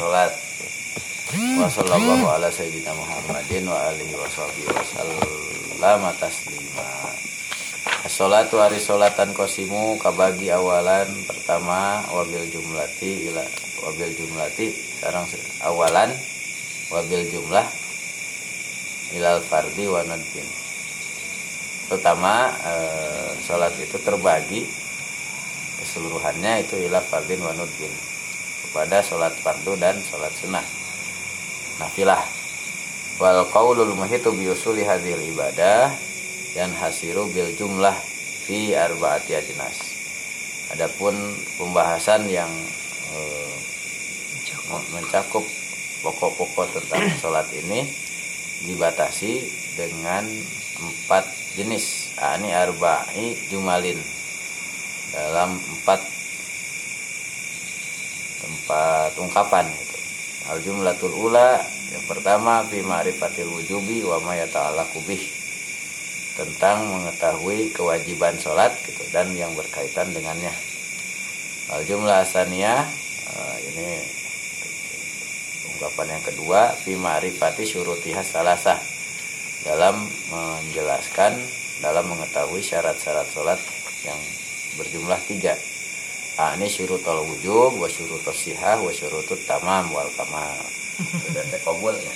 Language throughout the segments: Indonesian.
salat wa sallallahu ala sayyidina Muhammadin wa alihi wa sahbihi wa sallam taslima. As-salatu hari salatan kosimu kabagi awalan pertama wabil jumlati ila wabil jumlati sekarang awalan wabil jumlah ilal fardi wa nadbin. Pertama eh, sholat itu terbagi keseluruhannya itu ila fardin wa nadbin kepada sholat fardu dan sholat sunnah. Nafilah. Wal qaulul muhitu bi usuli hadhil ibadah yang hasiru bil jumlah fi arbaati ajnas. Adapun pembahasan yang eh, mencakup. pokok-pokok tentang sholat ini dibatasi dengan empat jenis ini arba'i jumalin. Dalam empat tempat ungkapan gitu. al jumlatul ula yang pertama fi ma'rifatil wujubi wa ma yata'allaqu bih. Tentang mengetahui kewajiban sholat gitu dan yang berkaitan dengannya. Al jumlah asaniyah uh, ini ungkapan yang kedua fi ma'rifati syurutiha salasah. Dalam menjelaskan dalam mengetahui syarat-syarat sholat yang berjumlah tiga ah, ini syurutul wujub wa syurutul sihah wa syurutul tamam wal kamal. Sudah teh kobul ya.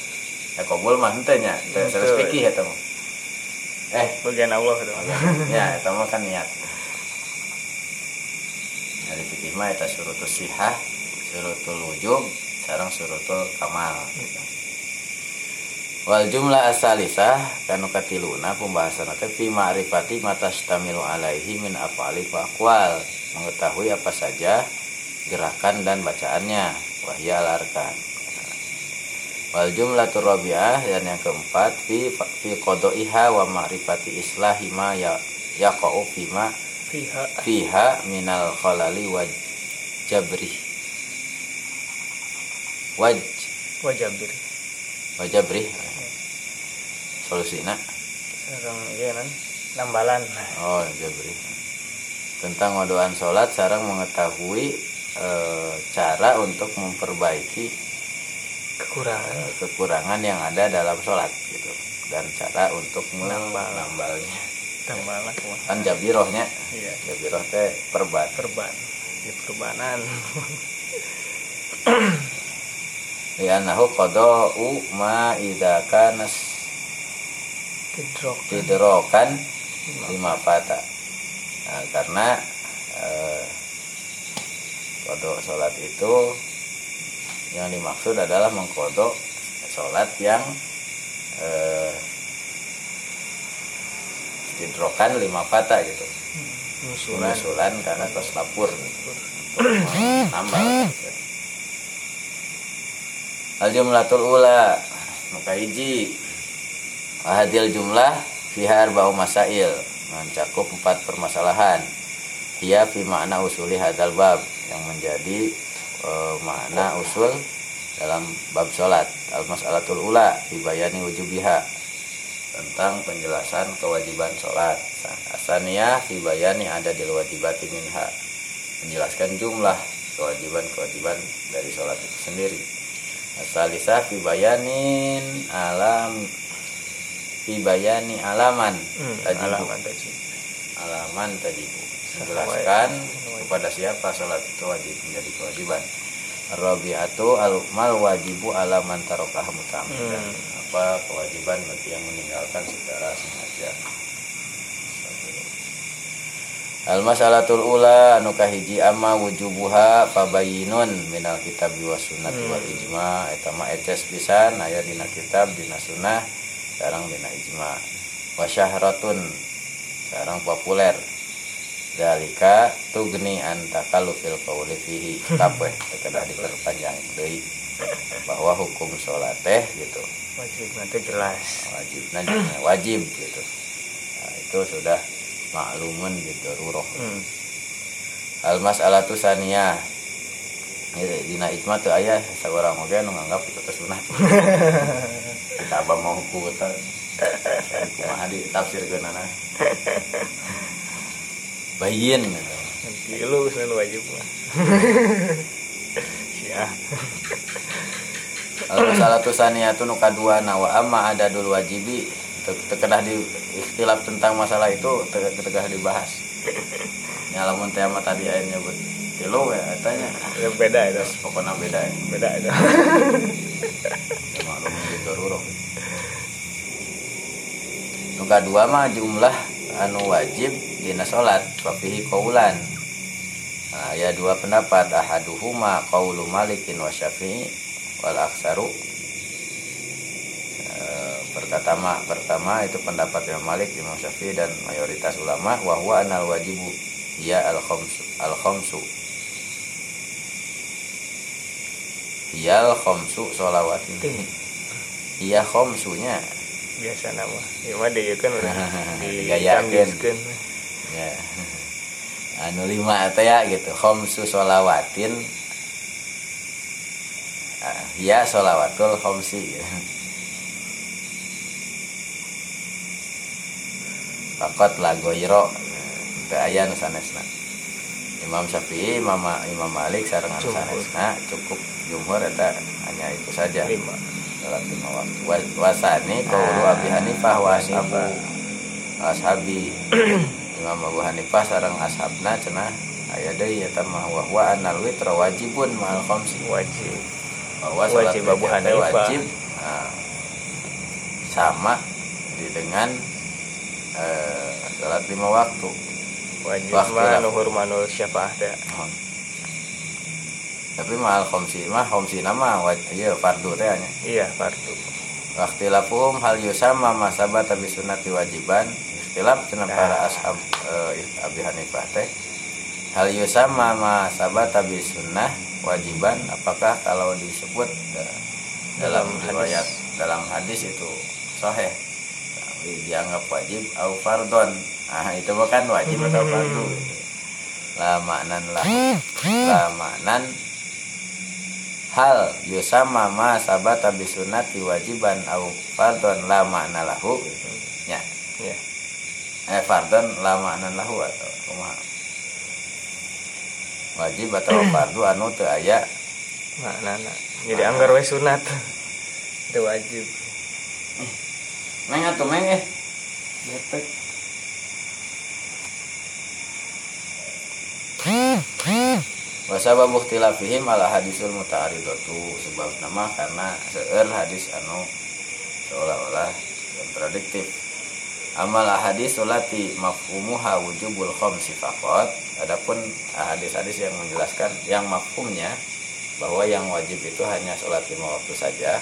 Teh kobul mah henteu nya. Teh sanes fikih eta mah. Eh. Bagian Allah itu ya eta mah kan niat. Dari fikih mah eta syurutul sihah syurutul wujub sekarang surutul kamal. gitu. Wal jumlah asalisah kanu katiluna pembahasan teh fi ma'rifati matastamilu alaihi min af'ali wa aqwal. Mengetahui apa saja gerakan dan bacaannya. Wahya arkan. Wal jumlah rabi'ah dan yang keempat fi fi qadaiha wa ma'rifati islahi ma ya yaqa'u fima fiha. fiha minal khalali wa jabrih waj. Wajabir wajabrih solusina sarang iya kan lambalan oh jabrih tentang waduan sholat sarang mengetahui e, cara untuk memperbaiki kekurangan. e, kekurangan yang ada dalam sholat gitu. Dan cara untuk Nambal. menambalnya tambalan kumaha kan jabirohnya. Iya. Jabiroh teh perban. Perban. Di perbanan. Li'annahu qada'u ma idza kana tidrok tidrokan lima fata nah, karena eh, kodok sholat itu yang dimaksud adalah mengkodok sholat yang eh, tidrokan lima fata gitu. Musulan sulan karena tos lapur. Nambah al jumlatul ula maka hiji hadil jumlah fiha arba'u masail. Mencakup empat permasalahan. Ia fi makna usuli hadal bab. Yang menjadi e, makna usul dalam bab sholat. Al mas'alatul ula fi bayani wujubiha. Tentang penjelasan kewajiban sholat. Asaniyah fi bayani ada di wajibati minha. Menjelaskan jumlah kewajiban-kewajiban dari sholat itu sendiri. Asalisa fi bayanin alam fi bayani alaman hmm, tajibu alaman tadi. Alaman tajibu menjelaskan kepada siapa sholat itu wajib menjadi kewajiban. Rabi'atu al mal wajibu alaman tarokah mutamidan Hmm. apa kewajiban bagi yang meninggalkan secara sengaja? Al masalatul ula anu kahiji amma wujubuha fabayinun minal kitab wa sunnati wal ijma. Eta mah eces pisan aya dina kitab dina sunnah sareng dina ijma wa syahratun. Sareng populer. Dalika tugni an takallufil qawli fihi. Kabeh kedah diperpanjang. Deui bahwa hukum sholat teh gitu. Wajib nanti jelas. Wajib wajib gitu. Nah, itu sudah maklumun gitu ruroh. Hmm. al mas'alatu saniyah. Ya, dina ijma tuh ayah seorang oge nu nganggap itu teh sunah kita abah mau eta kumaha di tafsir geunana bayin. Nanti lu selalu wajib mah. Ya salah tu saniyatu nu kadua nawa amma ada dulu wajibi Te- tekedah di ikhtilaf tentang masalah itu te- tekedah dibahas. Ya lamun teh mah tadi aya nyebut tilu ya katanya Ya, beda itu. Pokoknya beda ya? Beda itu. Ya, maklum di Doruro. Nu kadua mah jumlah anu wajib dina salat wafihi qaulan. Nah, ya dua pendapat. Ahaduhuma qaulu Malikin wa Syafi'i wal aksaru. Eh, pertama pertama itu pendapat Imam Malik, Imam Syafi'i dan mayoritas ulama wa huwa anal wajibu ya al khamsu al khamsu Iyal khamsu sholawat. Ting. Iya khamsunya biasa nama ya mah dia kan ditanggiskeun. ya. Anu lima eta ya gitu. Khamsu sholawatin. Ah, Ya sholawatul khamsi gitu. Fakot lagoiro Teu aya nu sanesna Imam Syafi'i, Imam, Imam Malik sareng sanesna cukup jumhur eta hanya itu saja. Lima. Dalam lima waktu. Wa- wasani kaulu Ah, Abi Hanifah wa ashabu ashabi. Imam Abu Hanifah sareng ashabna cenah aya deui eta mah wa huwa anal witr wajibun ma'al khamsi. Wajib. Bahwa salat Wajib Abu Hanifah. wajib. Nah, sama di dengan eh, salat lima waktu wajib Waktu mah lah. nuhur manul syafaah teh Mohon. tapi ma'al khamsi mah khamsi nama wajib ieu fardu teh nya iya fardu. Waktilafuhum hal yusama masabah tabi sunnati wajiban. Ikhtilaf cenah para ashab eh, Abi Hanifah teh. Hal yusama masabah tabi sunnah wajiban Apakah kalau disebut eh, dalam riwayat hadis. dalam hadis itu sahih? Tapi dianggap wajib au fardon ah itu bukan wajib atau fardu la maknan lah. La maknan hal yusama ma sabata bisunati wajiban au fardon la makna lahu. Ya. Ya. Eh fardon la makna lahu atau kumaha wajib atau fardu anu teu aya. Maknana jadi anggar we sunat. Itu wajib. Meng atuh meng eh. Wasabab ikhtilafihim ala hadisul muta'aridatu sebab nama karena seueur hadis anu seolah-olah kontradiktif. Amal hadis ulati mafhumuha wujubul khamsi faqat. Adapun hadis-hadis yang menjelaskan yang mafhumnya bahwa yang wajib itu hanya sholat lima waktu saja.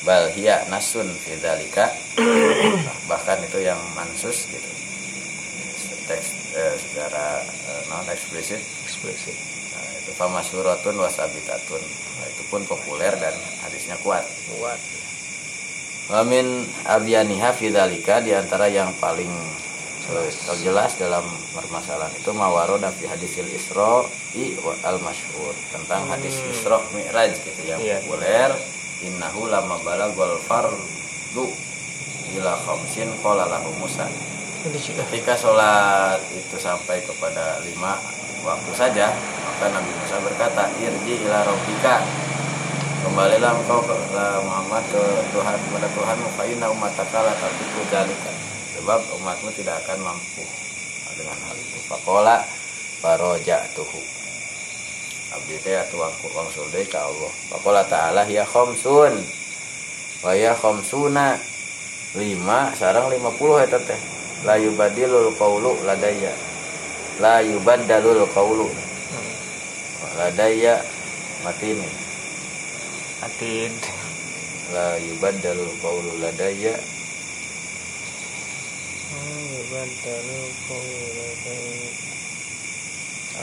Bal hiya nasun fidzalika. bahkan itu yang mansus gitu. Teks eh, secara eh, non eksplisit eksplisit Itu famasuratun wasabitatun. Nah, itu pun populer dan hadisnya kuat. kuat Wamin abiyaniha fidzalika di antara yang paling eh, jelas dalam permasalahan itu mawaroda fi hadisil Isra al masyhur tentang hadis Hmm. Isra Mi'raj gitu yang Iya. populer innahu lama balagol fardu ila khamsin qala lahu Musa Ketika sholat itu sampai kepada lima waktu saja, maka Nabi Musa berkata, Irji ila robbika. Kembalilah engkau ke ke Muhammad ke Tuhan kepada Tuhanmu fa'inna umataka la tafiku dzalika. Sebab umatmu tidak akan mampu dengan hal itu. Faqala faraja'tuhu. Abdi teh atuh wangku wangsul deui ka Allah. Faqala ta'ala ya khamsun. Wa ya khamsuna lima sarang lima puluh eta teh la yubadilul qawlu ladaya la yubaddalul qawlu. Ladaya mati ini atid la yubaddalul qawlu ladaya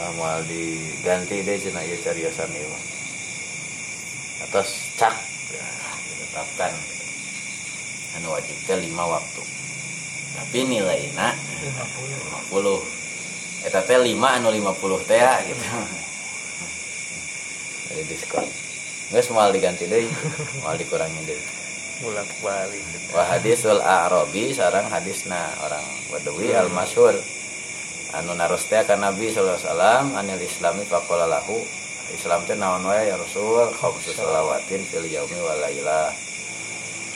amal diganti deh cenah ieu cariosan ieu mah atas cak ya, ditetapkan. Anu wajib lima waktu. Tapi nilainya 50 eta teh 5 anu 50 teh ya, gitu. Jadi diskon. Geus moal diganti deui moal dikurangi deui. Bolak balik wa hadisul a'rabi sarang hadisna. Orang badawi al masyhur anu naros teh ka nabi sallallahu alaihi wasallam anil islami faqala lahu. Islam teh naon wae ya Rasul khamsu salawatin fil yaumi wal lailah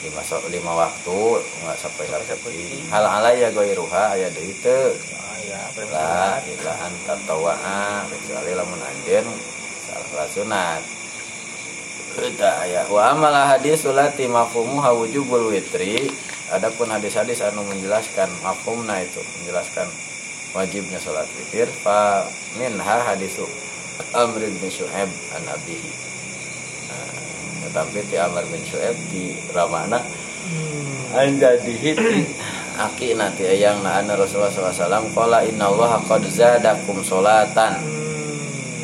lima so, lima waktu nggak sampai sampai hal alay ya ruha aya deui teu Ah, ya, lah ilahan tatawaa kecuali lamun anjeun salah sunat. Kita ya wa amala hadis sulati mafhumu hawujubul witri. Adapun hadis-hadis anu menjelaskan mafhumna itu menjelaskan wajibnya salat witir fa minha hadisu Amr bin Syu'aib an abihi. Nah, tetapi ti Amr bin Syu'aib di ramana an jadihi ti aki nanti yang na anna Rasulullah SAW qala inna Allah qad zadakum solatan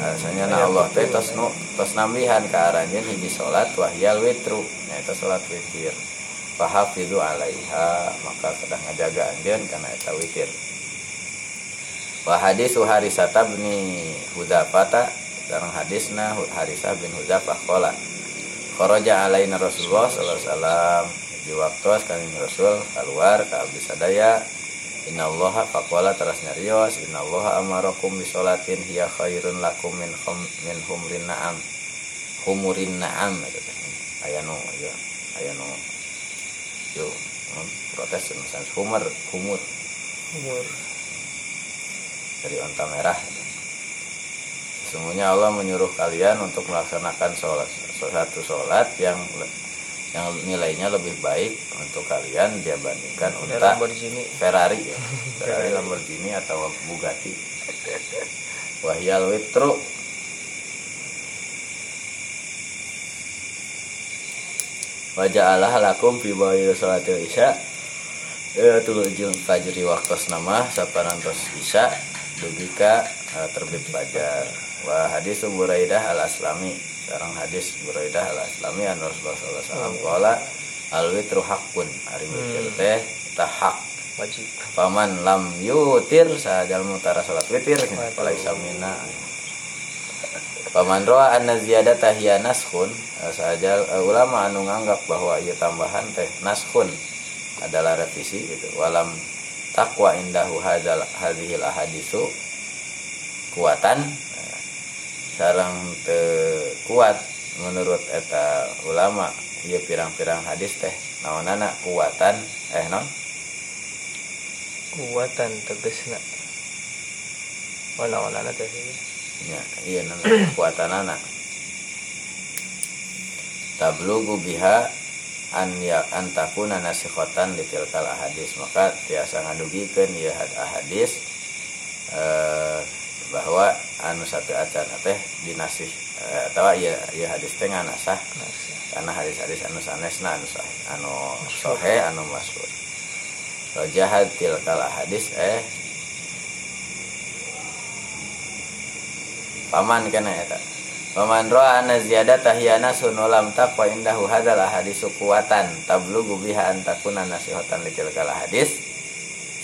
Rasanya na Allah teh tos nu tos nambihan ke aranjeun hiji salat wahyal witru. Eta salat witir. Fahafidu alaiha maka kedah ngajaga anjeun kana eta witir. Wa hadis harisata bin Hudzafata sareng hadisna Harisah bin Hudzafah qala kharaja alaina Rasulullah sallallahu alaihi wasallam. Di waktu sekali Rasul keluar ke abdi sadaya Inna Allah faqala teras nyarios Inna Allah amarakum bisolatin hiya khairun lakum min, khum, min humrin na'am. Humurin na'am kan. aya nu ya. Aya nu. Yo hmm, protes misalnya humur humur. Umur dari onta merah Sesungguhnya Allah menyuruh kalian untuk melaksanakan sholat satu sholat yang yang nilainya lebih baik untuk kalian dibandingkan unta Lamborghini. Ferrari ya. Ferrari Lamborghini atau Bugatti. Wahyal witru. Wajah Allah lakum fi bawil salatil isya. Ya tulujul fajri waktos nama saparantos isya. Dugika eh, terbit fajar wa hadis Buraidah al Aslami sekarang hadis Buraidah al Aslami an Rasulullah SAW qala al witru haqqun ari witir teh tah hak. Wajib. Paman lam yutir sajal mutara salat witir. Laisa minna. Paman roa anna ziyadata hiya naskhun sajal eh, ulama anu nganggap bahwa ieu tambahan teh naskhun. Adalah revisi gitu. Walam takwa indahu hadzal hadhil ahadisu kuatan sarang te kuat menurut eta ulama. Ieu pirang-pirang hadis teh naonana kuatan eh non? Kuatan tegesna. Oh naon teh Ya, iya nana kekuatan anak. Tablugu biha an ya antakuna nasikhotan di tilkal ahadis. Maka tiasa ngadugikeun ieu ahadis eh, bahwa anu satu acara teh dinasih eh, atau iya iya hadis teh nganasah. Karena hadis-hadis anu sanesna anu sah anu sohe anu masyhur Rajahad tilkal ahadis eh. Paman kena eta. Paman roa anna ziyadata hiya nasun ulam taqwa indahu hadzal hadisu kuwatan. Tablugu biha an takuna nasihatan litilkal hadis.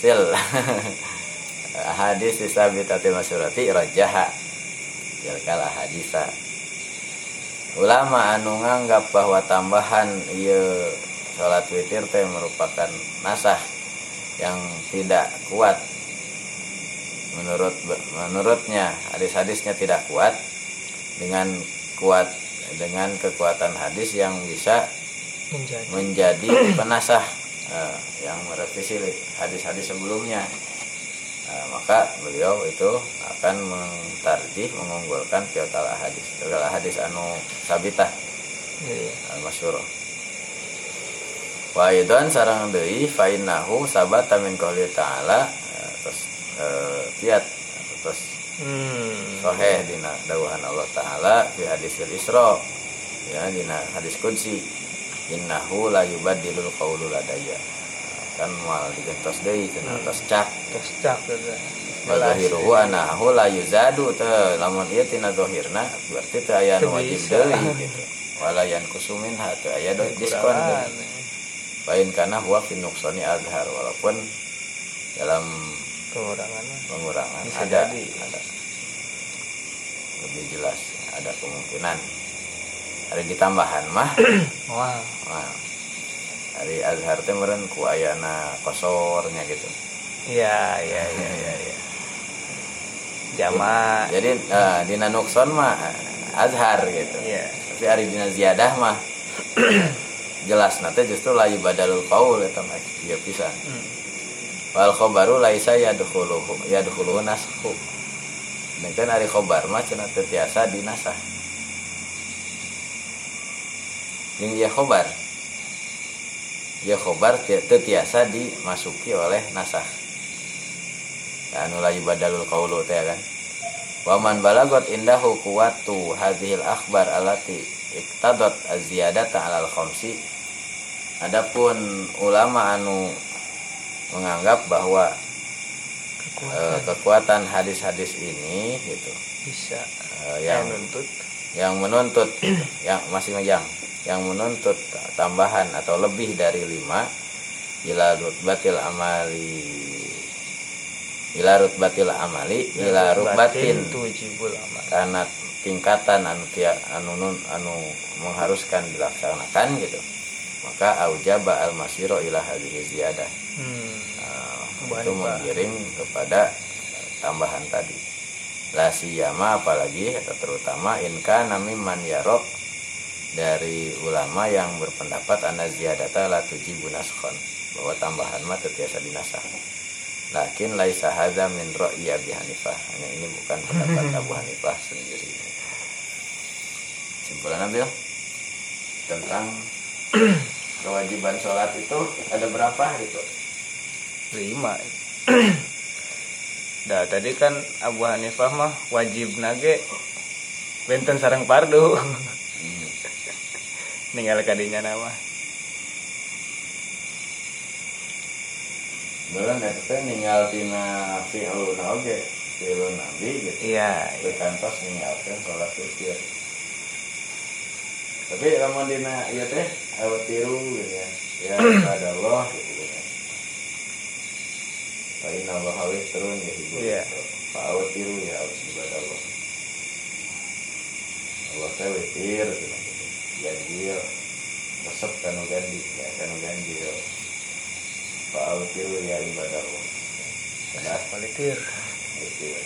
Sil hadis isabitati masyurati rajaha. Tilkal hadisa. Ulama anu nganggap bahwa tambahan ieu salat witir teh merupakan nasah yang tidak kuat. Menurut menurutnya hadis-hadisnya tidak kuat dengan kuat dengan kekuatan hadis yang bisa menjadi. menjadi penasah eh, yang merevisi hadis-hadis sebelumnya Eh, maka beliau itu akan mentarjih mengunggulkan fiqal hadis fiqal hadis anu sabitah Iya. al masyhur wa idan sarang deui fa innahu sabata min qouli ta'ala eh, terus eh, kiat terus hmm. sahih dina dawuhan Allah taala fi hadisil Isra ya dina hadis qudsi innahu la yubaddilul qawlu ladayya kan mal digentos deui cenah tos cak terus cak zahiruhu anahu la yuzadu teh lamun ieu tina zahirna berarti teh aya nu wajib deui gitu. Wala yankusumin ha teu aya diskon deui. lain karena huwa fi nuqsani azhar walaupun dalam pengurangan mah. pengurangan ada jadi. ada. Lebih jelas ada kemungkinan. Ada ditambahan mah. Wah. Wah, hari azhar teh meureun ku ayana kosornya gitu. Iya iya iya iya iya. Jama jadi eh, dina nukson mah azhar gitu. Iya. Tapi ari dina ziyadah mah jelas nanti justru layu badalul qaul eta mah dia pisan. Hmm. wal khobaru laisa yadkhuluhu yadkhuluhu nashu dan kan ari khobar mah cenah teu tiasa dinasah. Jeung ieu khobar ieu khobar teu teu tiasa dimasuki oleh nasah. Anu layu badalul qaulu teh kan? Waman balagot indahu kuwatu hadhil akhbar alati iktadat az-ziyadata alal khamsi. Adapun ulama anu menganggap bahwa kekuatan. eh, kekuatan hadis-hadis ini gitu bisa. eh, yang yang nuntut yang menuntut yang masih yang yang menuntut tambahan atau lebih dari lima ila rutbatil amali ila rutbatil amali ila rutbatin karena tingkatan anu anu nun, anu mengharuskan dilaksanakan gitu maka aujaba al masiro ila hadhihi ziyadah hmm. Bahan itu bahan. menggiring kepada tambahan tadi la siyama apalagi atau terutama inka nami man yarok dari ulama yang berpendapat anna ziyadata la tujibu naskhon bahwa tambahan mah terbiasa dinasah. Lakin laisa hadza min ra'yi Abi Hanifah. Hanya ini bukan pendapat Abu Hanifah sendiri. Simpulan Abil? Tentang kewajiban sholat itu ada berapa gitu lima. Dah tadi kan Abu Hanifah mah wajib nage benten sarang pardu. ninggal kadinya nama. Bulan itu teh ninggal tina fi'luna oge fi'lun nabi gitu. Iya. Itu kantos ninggalkan sholat witir tapi lamun dina iya teh awet tiru gitu ya. Ya ada Allah gitu ya. Fa inna Allah witrun ya ibu. Iya. Fa awet tiru ya awet ibadah Allah. Allah teh witir gitu ganjil. Resep kanu ganti ya kanu ganjil. Awet tiru ya ibadah Sudah politir. Witir.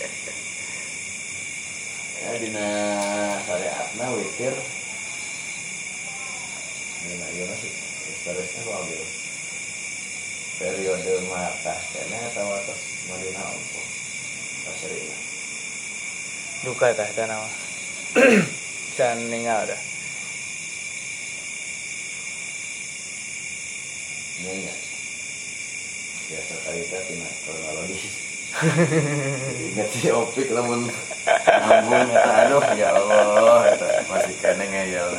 Ya dina syariatna witir. Dina ieu mah sih? Historisnya kok ambil periode Makkah kene atau atas Madinah apa pasirina duka tah teh nama can ninggal dah nyanyi biasa teh tina kronologis ingat si opik lamun nyambung eta aduh ya Allah eta masih kene ngeyel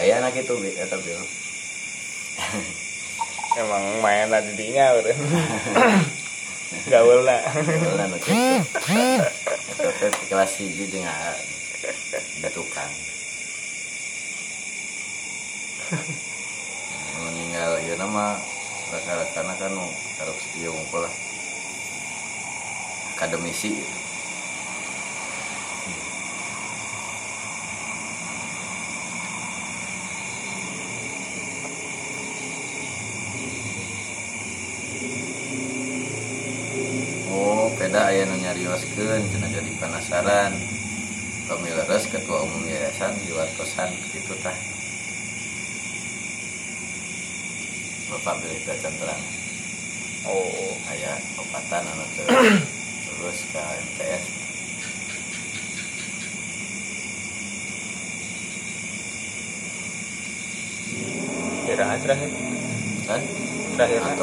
Gaya anak itu eta bil. emang main tadi dinya udah gaul lah Lah. Eta teh kelas hiji dengan di tukang. Meninggal ieu nama raka-rakana kan harus ngumpul lah. Akademisi gitu. Oh, peda aya nu nyarioskeun cenah jadi penasaran. Pemileres ketua umum yayasan diwartosan gitu tah. Bapak pilih bacan terang oh. Aya opatan anu terus ke MTS kira terakhir kan? Terakhir kan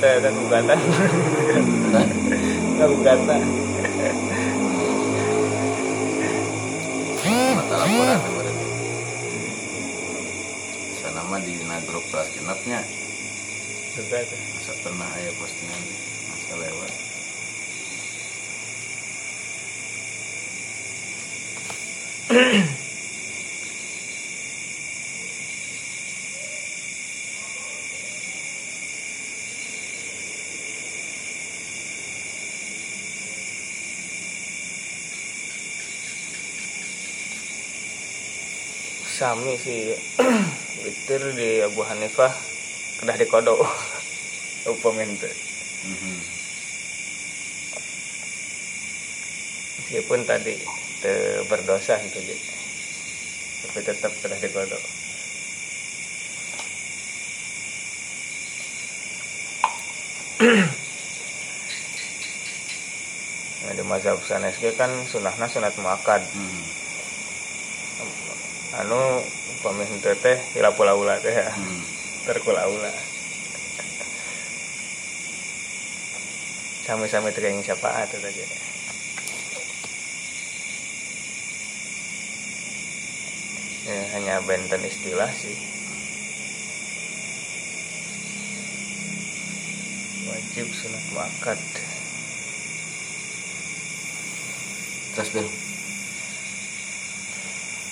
saya kan gugatan nggak gugatan mata laporan sana mah di kelas genapnya masa pernah ayah postingan masa sami sih witir di Abu Hanifah kedah di kodok upamin teh Mhm. meskipun tadi te berdosa itu Ji. tapi tetap kedah di kodok Nah, di mazhab sanes kan sunahna sunat muakad Mhm. Anu pamih teh teh hilapul aula teh ya. Mhm. terkul aula sami-sami teu syafaat eta ge ya, hanya benten istilah sih. Wajib sunat muakkad. Terus bil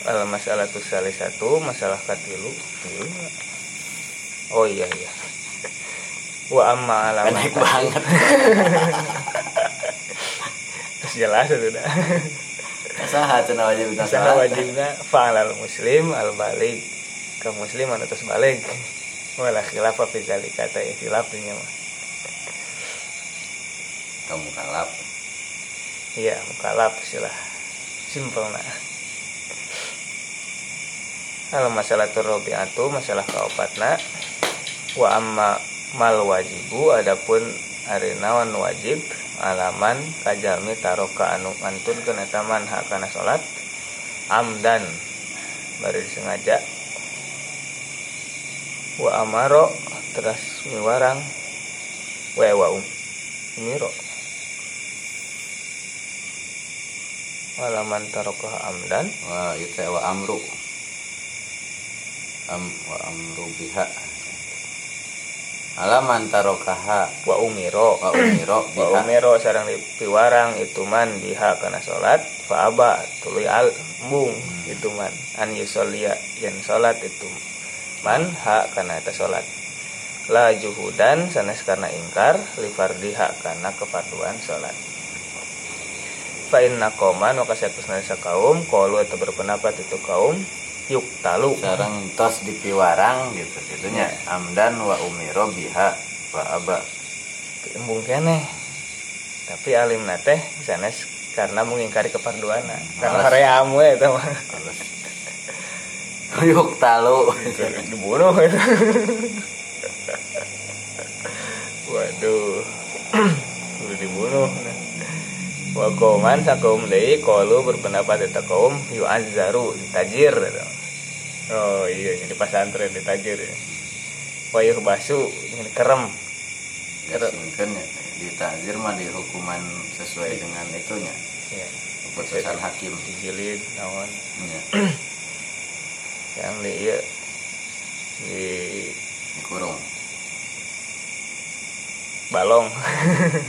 al masalah tuh salah satu masalah katilu. Tilu nggak? oh iya iya. Wa amma alamat pendek banget. Terus jelas itu dah. Saha cenah wajib Salah wajibnya fa'alal muslim al balik. Ke muslim anu terus balik? Wala khilaf fi zalika ta ikhtilaf nya mah. Kamu kalap iya mukalaf silah simpel nah al masalah turobiatu masalah kaopatna wa amma mal wajibu adapun ari naon wajib alaman kajalmi taroka anu mantun kana taman hak kana salat amdan bari disengaja. Wa amaro teras miwarang. Wa wa um miro. Alaman taroka amdan. Wah itu wa amru am wa amru biha. Alaman tarokaha wa umiro wa umiro wa umiro sarang piwarang itu man biha kana salat fa aba tuluy al mung itu man an yusollia yen salat itu man ha kana eta salat la juhudan sanes karena ingkar li fardiha kana kefarduan salat fa inna qauman wa kaum qalu eta berpendapat itu kaum yuk talu. Sarang tos di piwarang gitu gitunya. Amdan wa umiro biha wa aba. Embung kene. Tapi alim teh sanes karena mengingkari kefarduan karena hoream we eta mah. Yuk talu. Dibunuh eta. waduh. Udah dibunuh. wa qauman sakum deui qalu berpendapat eta kaum yu'azzaru ditajir eta. oh iya jadi pasantren ditajir ya. Wayuh basu ini kerem. Gasingkeun ya di takzir mah di hukuman sesuai dengan itunya. Ya keputusan hakim. Dijilid naon. Ya, yang di iya. Di dikurung balong.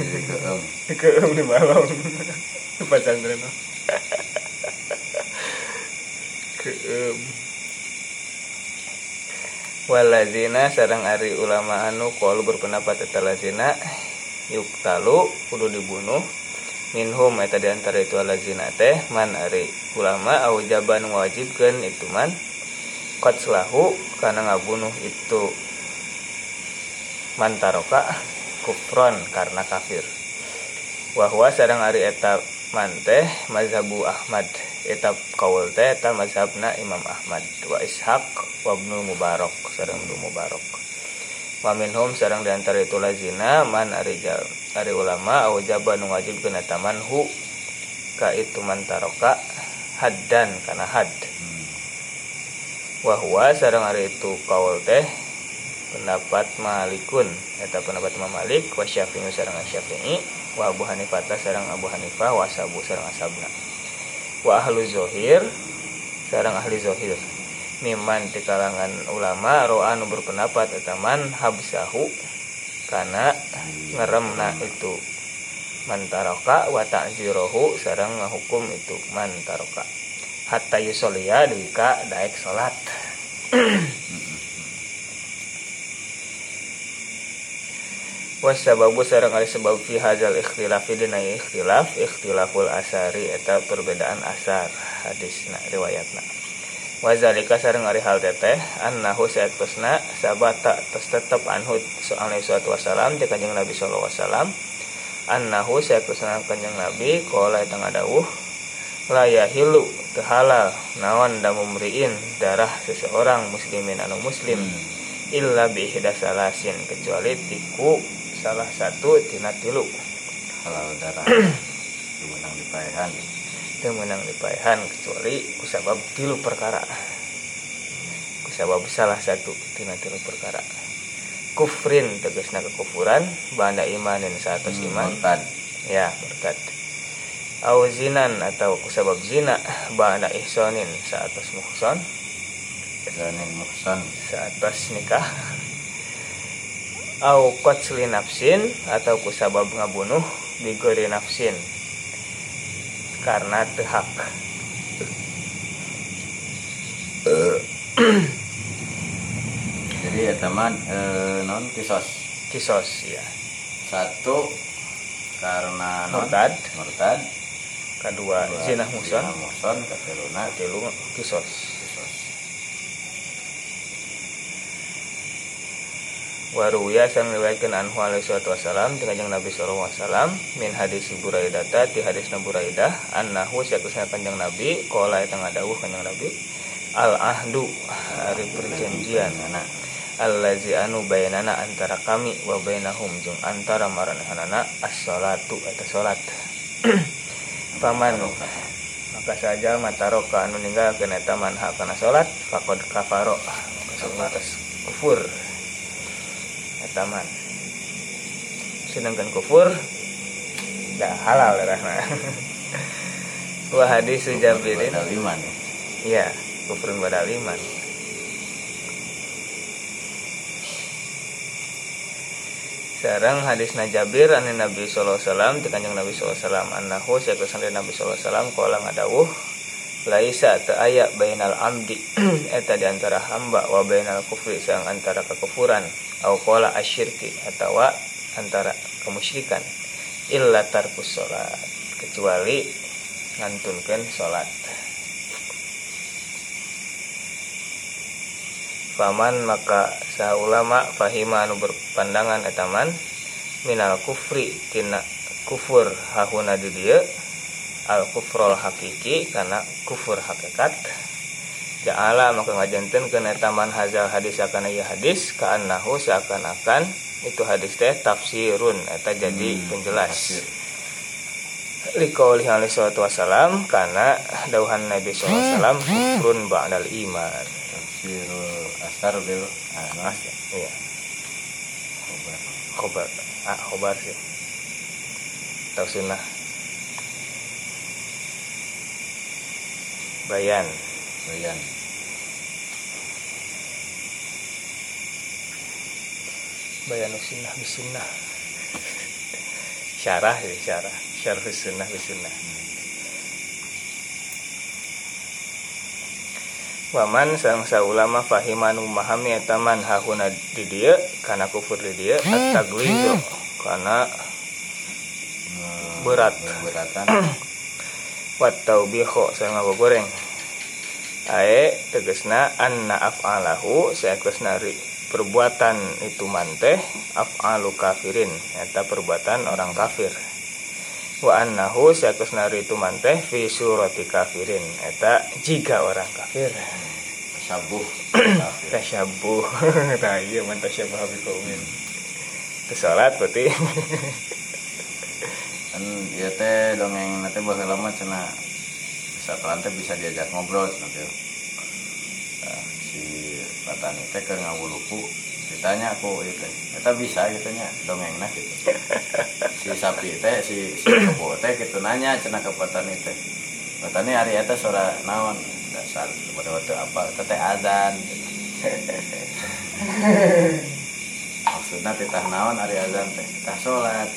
Keem di balong. Di pesantren keem walazina sarang ari ulama anu kol berpendapat eta lazina yuk talu kudu dibunuh. Minhum eta di antara itu alazina teh man ari ulama au jaban wajibkeun itu man. Qatslahu kana ngabunuh itu mantaroka kufron karena kafir. Wahwa sarang ari eta man teh mazhabu Ahmad. Eta kaul teh eta mazhabna Imam Ahmad. Wa Ishaq wa Ibnu Mubarak sareng Ibnu Mubarak. Wa minhum sareng di antara itu lazina man ari ari ulama au jaba nu wajib kena tamanhu ka itu mantaroka haddan kana had. Wahwa sareng ari itu kaul teh pendapat Malikun. Eta pendapat Imam Malik wa Syafi'i sareng Syafi'i wa Abu Hanifah sareng Abu Hanifah wa Sabu sareng Asabna wa ahlu zohir sareng ahli zohir. Miman di kalangan ulama ro'a anu berpendapat eta man habsahu kana ngeremna itu. Mantaroka wa ta'zirohu sareng ngahukum itu mantaroka. Hatta yusolia duika daek salat wasababu sareng ari sebab fi hadzal ikhtilaf dina ikhtilaf ikhtilaful asari eta perbedaan asar hadisna riwayatna wazalika sareng ari hal teteh annahu sayatusna sabata tos tetep anhu alaihi salatu wasalam jeung kanjeng Nabi sallallahu alaihi wasallam annahu sayatusna kanjeng Nabi qala eta ngadawuh la yahilu teu halal naon damu mriin darah seseorang muslimin anu muslim hmm. illa bi salasin kecuali tiku salah satu tina tilu. Halal darah menang dipaehan teu menang dipaehan kecuali kusabab tilu perkara. Kusabab salah satu tina tilu perkara. Kufrin tegasna kekufuran banda imanin saat hmm, iman. murtad. Ya murtad. Au zinan atau kusabab zina banda ihsanin saat muhsan. Ihsanin muhsan. Saat nikah au qatsli nafsin atau kusabab ngabunuh bigori nafsin. Karena tehak jadi ya teman e, non kisos. Kisos ya satu karena non. Murtad. Murtad. Kedua, kedua zina muson. muson keteluna ketilu kisos Waruya sang riwayatkan anhu alaihi wasalam dengan yang Nabi sallallahu alaihi wasallam min hadis Buraidah di hadis Buraidah annahu sakusna kanjeng Nabi qala eta ngadawuh kanjeng Nabi al ahdu hari perjanjian anak allazi anu bayanana antara kami wa bainahum jeung antara maranehana as-salatu eta salat. Paman maka saja mataroka anu ninggalkeun eta manha kana salat faqad kafaro kufur taman sedangkan kufur tidak halal rahma. Wah hadis Jabirin. iman ya kufur pada iman Sekarang hadis Najabir ane Nabi sallallahu alaihi wasallam kanjeng Nabi sallallahu alaihi wasallam annahu sakusan Nabi sallallahu alaihi wasallam qala ngadawuh laisa teu aya bainal amdi eta di antara hamba wa bainal kufri sang antara kekufuran au asyirki atau antara kemusyrikan. Illa tarkus salat kecuali ngantunkeun salat Faman maka sah ulama fahima anu berpandangan etaman minal kufri tina kufur hahuna di dia al kufrol hakiki karena kufur hakikat Ja'ala maka ngajanten ke taman hazal hadis akan iya hadis nahu seakan-akan itu hadis teh tafsirun eta jadi hmm, penjelas. Likaulih alaihi salatu wassalam karena dauhan Nabi SAW kufrun ba'dal iman. Tafsirul asar bil anas. Iya. Khobar ah khobar sih. Tafsirna. Bayan bayan bayanu sunnah bisunnah. Syarah ya syarah. Syarah sunnah bisunnah. Waman sang ulama fahiman memahami etaman hahuna di dia karena kufur di dia at-taglizo karena berat. Beratan wat taubiho sang goreng ae tegesna anna af'alahu saekusna perbuatan itu manteh af'alu kafirin eta perbuatan orang kafir. Wa annahu sakusna itu manteh fi surati kafirin eta jika orang kafir. Tasyabuh tasyabuh nah iya man tasyabuh bi kaumin. Salat berarti. Kan ya teh dongeng nanti baheula lama cenah bisa teh bisa diajak ngobrol nanti petani teh ke ngawuluku ditanya aku itu kita bisa gitu nya dongeng nah gitu. Si sapi teh si si kebo teh gitu nanya cina ke petani teh. Petani hari itu suara naon? Dasar pada waktu apa teteh azan maksudnya titah naon hari azan teh? Tah sholat.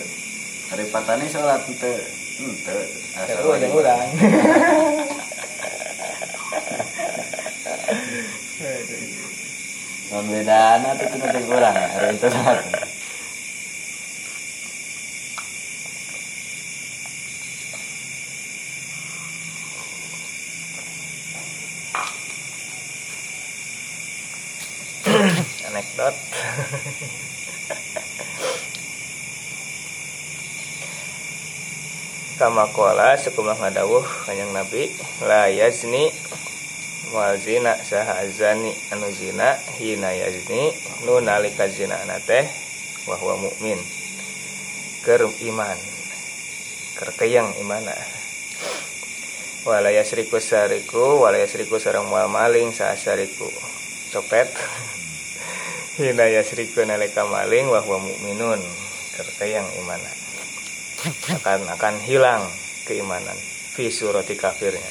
Hari petani sholat ente ulang ulang pembedaan itu. Cuma tiga orang ya? Hari itu anekdot. kama kola sekumah ngadawuh kanyang nabi la yazni wal zina saha azani anu zina hina yazni nu nalika zina anate wa huwa mukmin ker iman ker keyang imana. Wala yasriku sariku wala yasriku sareng mual maling saasariku copet. Hina yasriku nalika maling wa huwa mukminun ker keyang imana akan akan hilang keimanan fi surati kafirnya.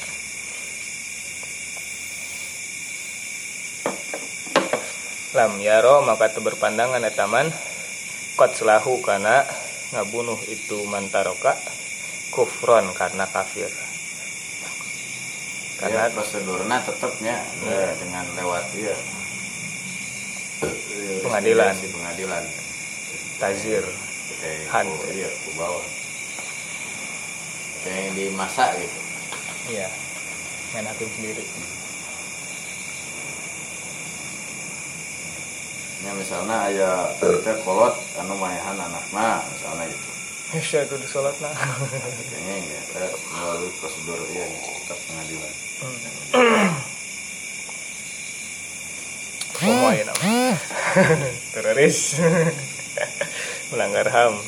Lam yaro maka berpandangan etaman kot selahu karena ngabunuh itu mantaroka kufron karena kafir. Karena ya, prosedurnya tetapnya ya. dengan lewat ya pengadilan. di pengadilan. Tazir. Han iya ke bawah yang dimasak gitu iya main hakim sendiri ya misalnya ayah kita kolot anu mayahan anaknya misalnya gitu itu di sholat nah. Kayaknya ya, kita melalui prosedur ya tetap pengadilan. Homo ya. Teroris. Melanggar HAM.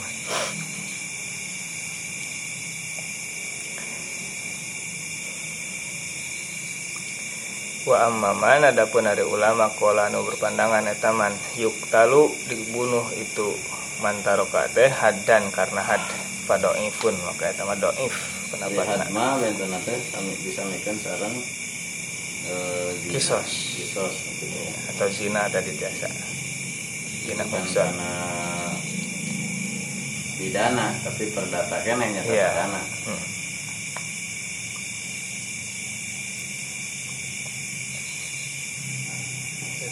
Wa ammaman adapun dari ulama kolano berpandangan etaman yuk talu dibunuh itu mantaroka teh hadan karena had ifun maka eta mah doif pendapatna mah benten teh kami bisa mikan sarang e, kisos. Kisos ya, atau zina ada di jasa zina karena pidana tapi perdata kan hanya ya. pidana hmm.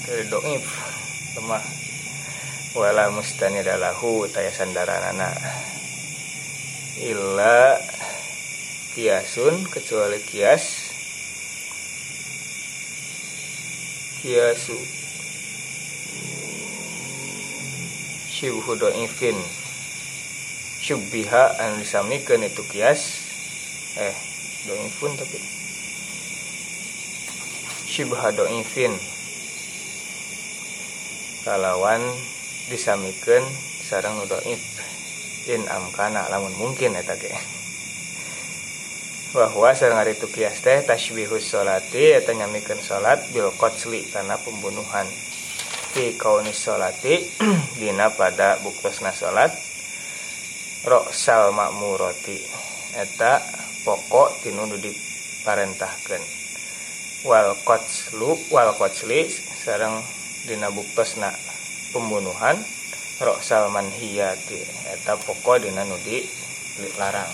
Doif lemah. Wala adalahu taya sandaranana illa kiasun kecuali kias. Kiasu. Syibhu doifin. Syubbiha an disamikeun itu kias. Eh doifun tapi. Syibha doifin kalawan disamikan sarang nudoif in amkana lamun mungkin eta ge. Bahwa sarang hari itu kias teh tasbihus solati eta nyamikan salat bil kotsli karena pembunuhan. Fi kaunis solati dina pada buktosna salat roksal makmuroti eta pokok tinu diparentahkan wal kotslu wal kotsli sarang dina buktosna pembunuhan rok salman hiyati eta pokok dina nudi larang.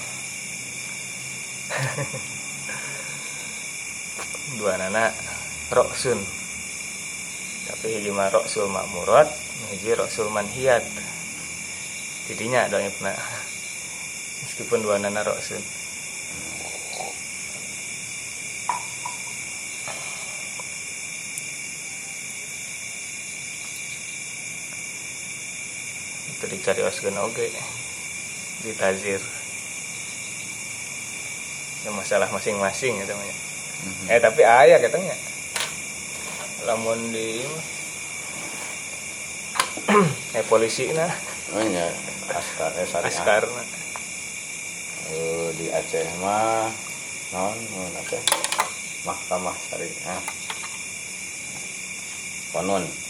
Dua nana roksun. Tapi hiji mah roksul makmurat hiji roksul manhiyat. Jadinya doa meskipun dua nana roksun itu dicari osgen oke. Di tazir. Ya masalah masing-masing ya temannya mm-hmm. eh tapi ayah katanya. Lamun di eh polisi nah. Oh iya. Askar eh syariah. Askar nah. uh, di Aceh mah non non Aceh. Mahkamah syariah. Konon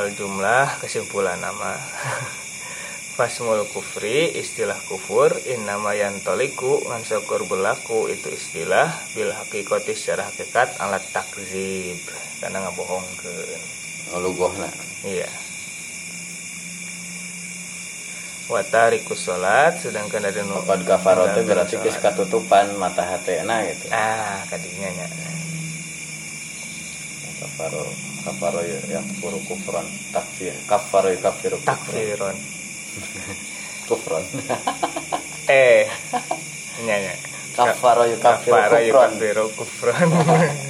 anal jumlah kesimpulan nama. Fasmul kufri istilah kufur in nama yang toliku ngan syukur berlaku itu istilah bil hakikoti secara hakikat alat takzib. Karena ngabohong ke lugohna iya. Watariku sholat sedangkan ada nupan kafarote berarti kis katutupan mata hatena gitu. Ah kadinya nya. Kafaro kafaro ya yang kufur kufuran takfir kafaro kafir takfiran. Kufuran eh. Nyanyi. Kafaro ya kafir kufuran kafaro ya kafir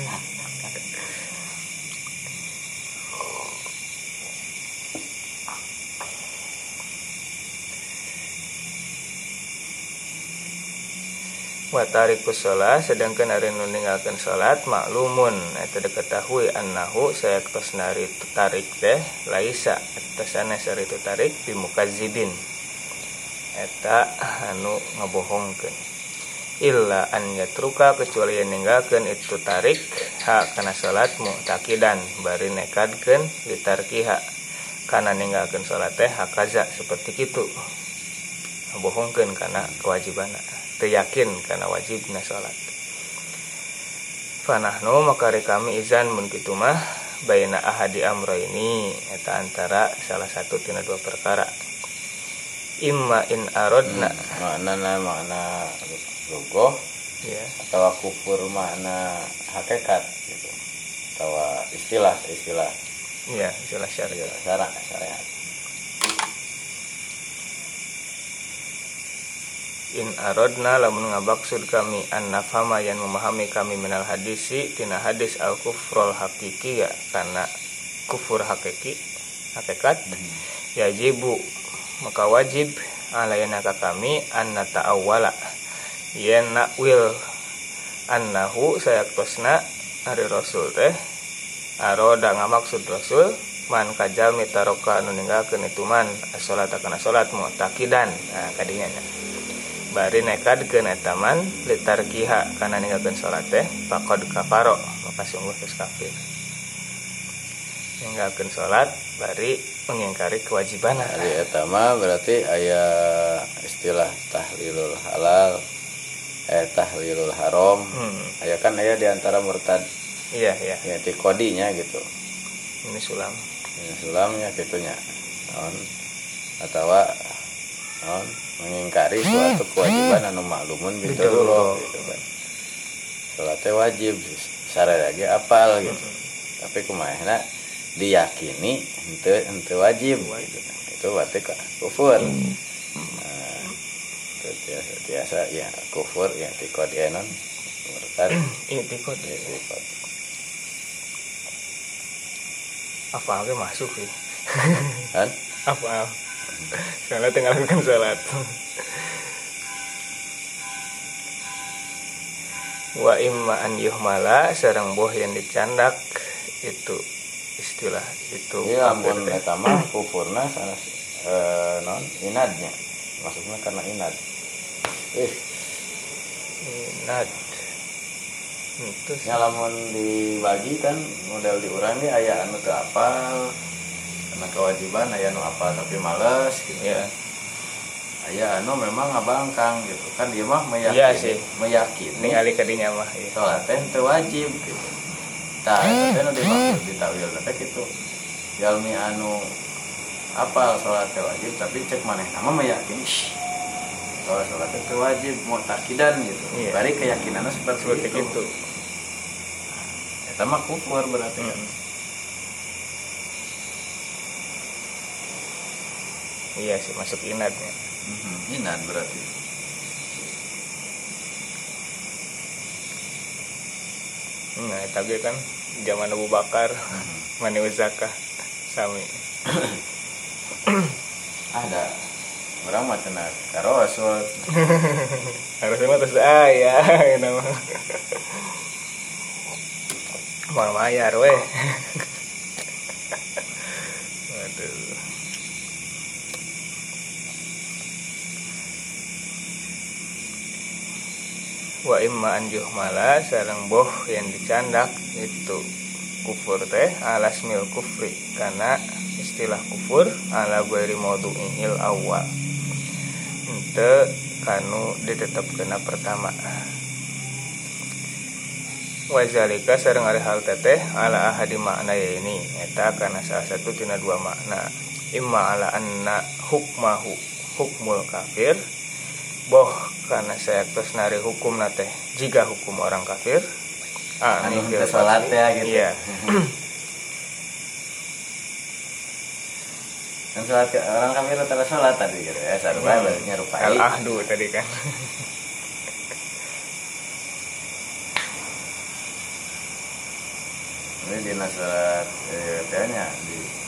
kufran Watarikus sholat sedangkan hari nu ninggalkeun salat maklumun. Eta diketahui annahu sayaktos nari tarik teh laisa. Eta sanes ari itu tarik bimukazibin eta anu ngabohongkeun. Illa an yatruka kecuali yang ninggalkeun itu tarik hak kana salat mu'taqidan bari nekadkeun litarkiha kana ninggalkeun salat teh hakaza seperti kitu. Ngabohongkeun kana kewajibanna teu yakin kana wajibna salat fanahnu makari kami izan kitu mah baina ahadi amro ini eta antara salah satu tina dua perkara. Imma in arodna. Makna makna logo ya. atau kufur makna hakikat gitu. Atau istilah istilah. Ya istilah syariat syariat in arodna lamun ngabaksud kami an nafhama yang memahami kami minal hadisi tina hadis al kufrul hakiki ya karena kufur hakiki hakikat yajibu maka wajib alayna ka kami an ta'awwala yen nakwil annahu sayaktosna ari rasul teh aroda ngamaksud rasul man kajal mitaroka ninggalkeun itu man salat kana salat mu'taqidan nah kadinya nya bari nekadkeun eta man litarkiha kana ninggalkeun salat teh faqad kafaro maka sungguh geus kafir. Ninggalkeun salat bari mengingkari kewajiban Ari eta mah berarti aya istilah tahlilul halal eh tahlilul haram. Hmm, aya kan aya di antara murtad. Iya iya. Ya di kodinya gitu. Ini sulam. Ya, sulamnya gitunya. Non atau non mengingkari suatu kewajiban anu maklumun gitu. Dulu gitu kan salatnya wajib syarat lagi apal gitu. Tapi kumaha diyakini ente ente wajib gitu. itu berarti kufur. Nah, itu biasa, biasa ya kufur ya tikod ya non. Murtad itikot ya tikod apa aja masuk sih. Kan? Apa soalnya tinggal lakukan salat wa imma an yuhmala sarang boh yang dicandak itu istilah itu kafir ampun teh. eta mah kufurna sanes eh non inadnya. Maksudnya karena inad. Ih, inad itu nya lamun dibagi kan model diurang ge aya anu teu apal. Karena kewajiban aya anu apal tapi males gitu ya ya. Aya anu memang ngabangkang gitu. Kan dia mah meyakini, Iya sih. meyakini ningali kadinya mah iya. salat teh teu wajib gitu. Tah, eta nu dimaksud ditawil teh kitu. Jalmi anu apal salat teh wajib tapi cek maneh nama meyakini "Shh, kalau salat teh teu wajib mau takidan gitu. Iya. Bari keyakinannya seperti, seperti itu. itu Eta mah kufur berarti kan. Iya sih masuk inadnya Mhm, Inad berarti. nah tapi kan zaman Abu Bakar Mhm. mani zakah sami. Ada. Orang mah karo rasul harusnya mah terus aya nama mau mayar weh. Waduh wa imma an yuhmala sareng boh yang dicandak itu kufur teh alas mil kufri. Karena istilah kufur ala gueri maudu'ihil awal ente kanu ditetapkeuna pertama. Wazalika sareng ari hal teteh ala ahadi makna ya ini. Eta kana salah satu tina dua makna. Imma ala anna hukmahu hukmul kafir boh karena saya terus nari hukum nate jika hukum orang kafir ah anu, kita salat ya gitu. Ya kan salat orang kafir rata salat tadi gitu ya. Sarwa hmm. nyerupai. Al ahdu tadi kan. Ini di nasrat eh, di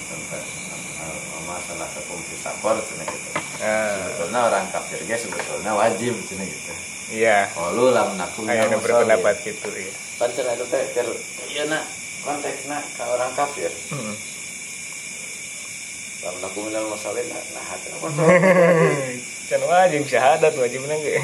masalah hukum sapor cina gitu Ah, sebetulnya orang kafir guys sebetulnya wajib cina gitu iya. Kalau lam nakum ada berpendapat musallin. gitu ya kan cina itu teh ker iya nak konteksnya ke orang kafir. Hmm. lam nakum minal musallin nah nah hati apa can wajib syahadat wajib nangge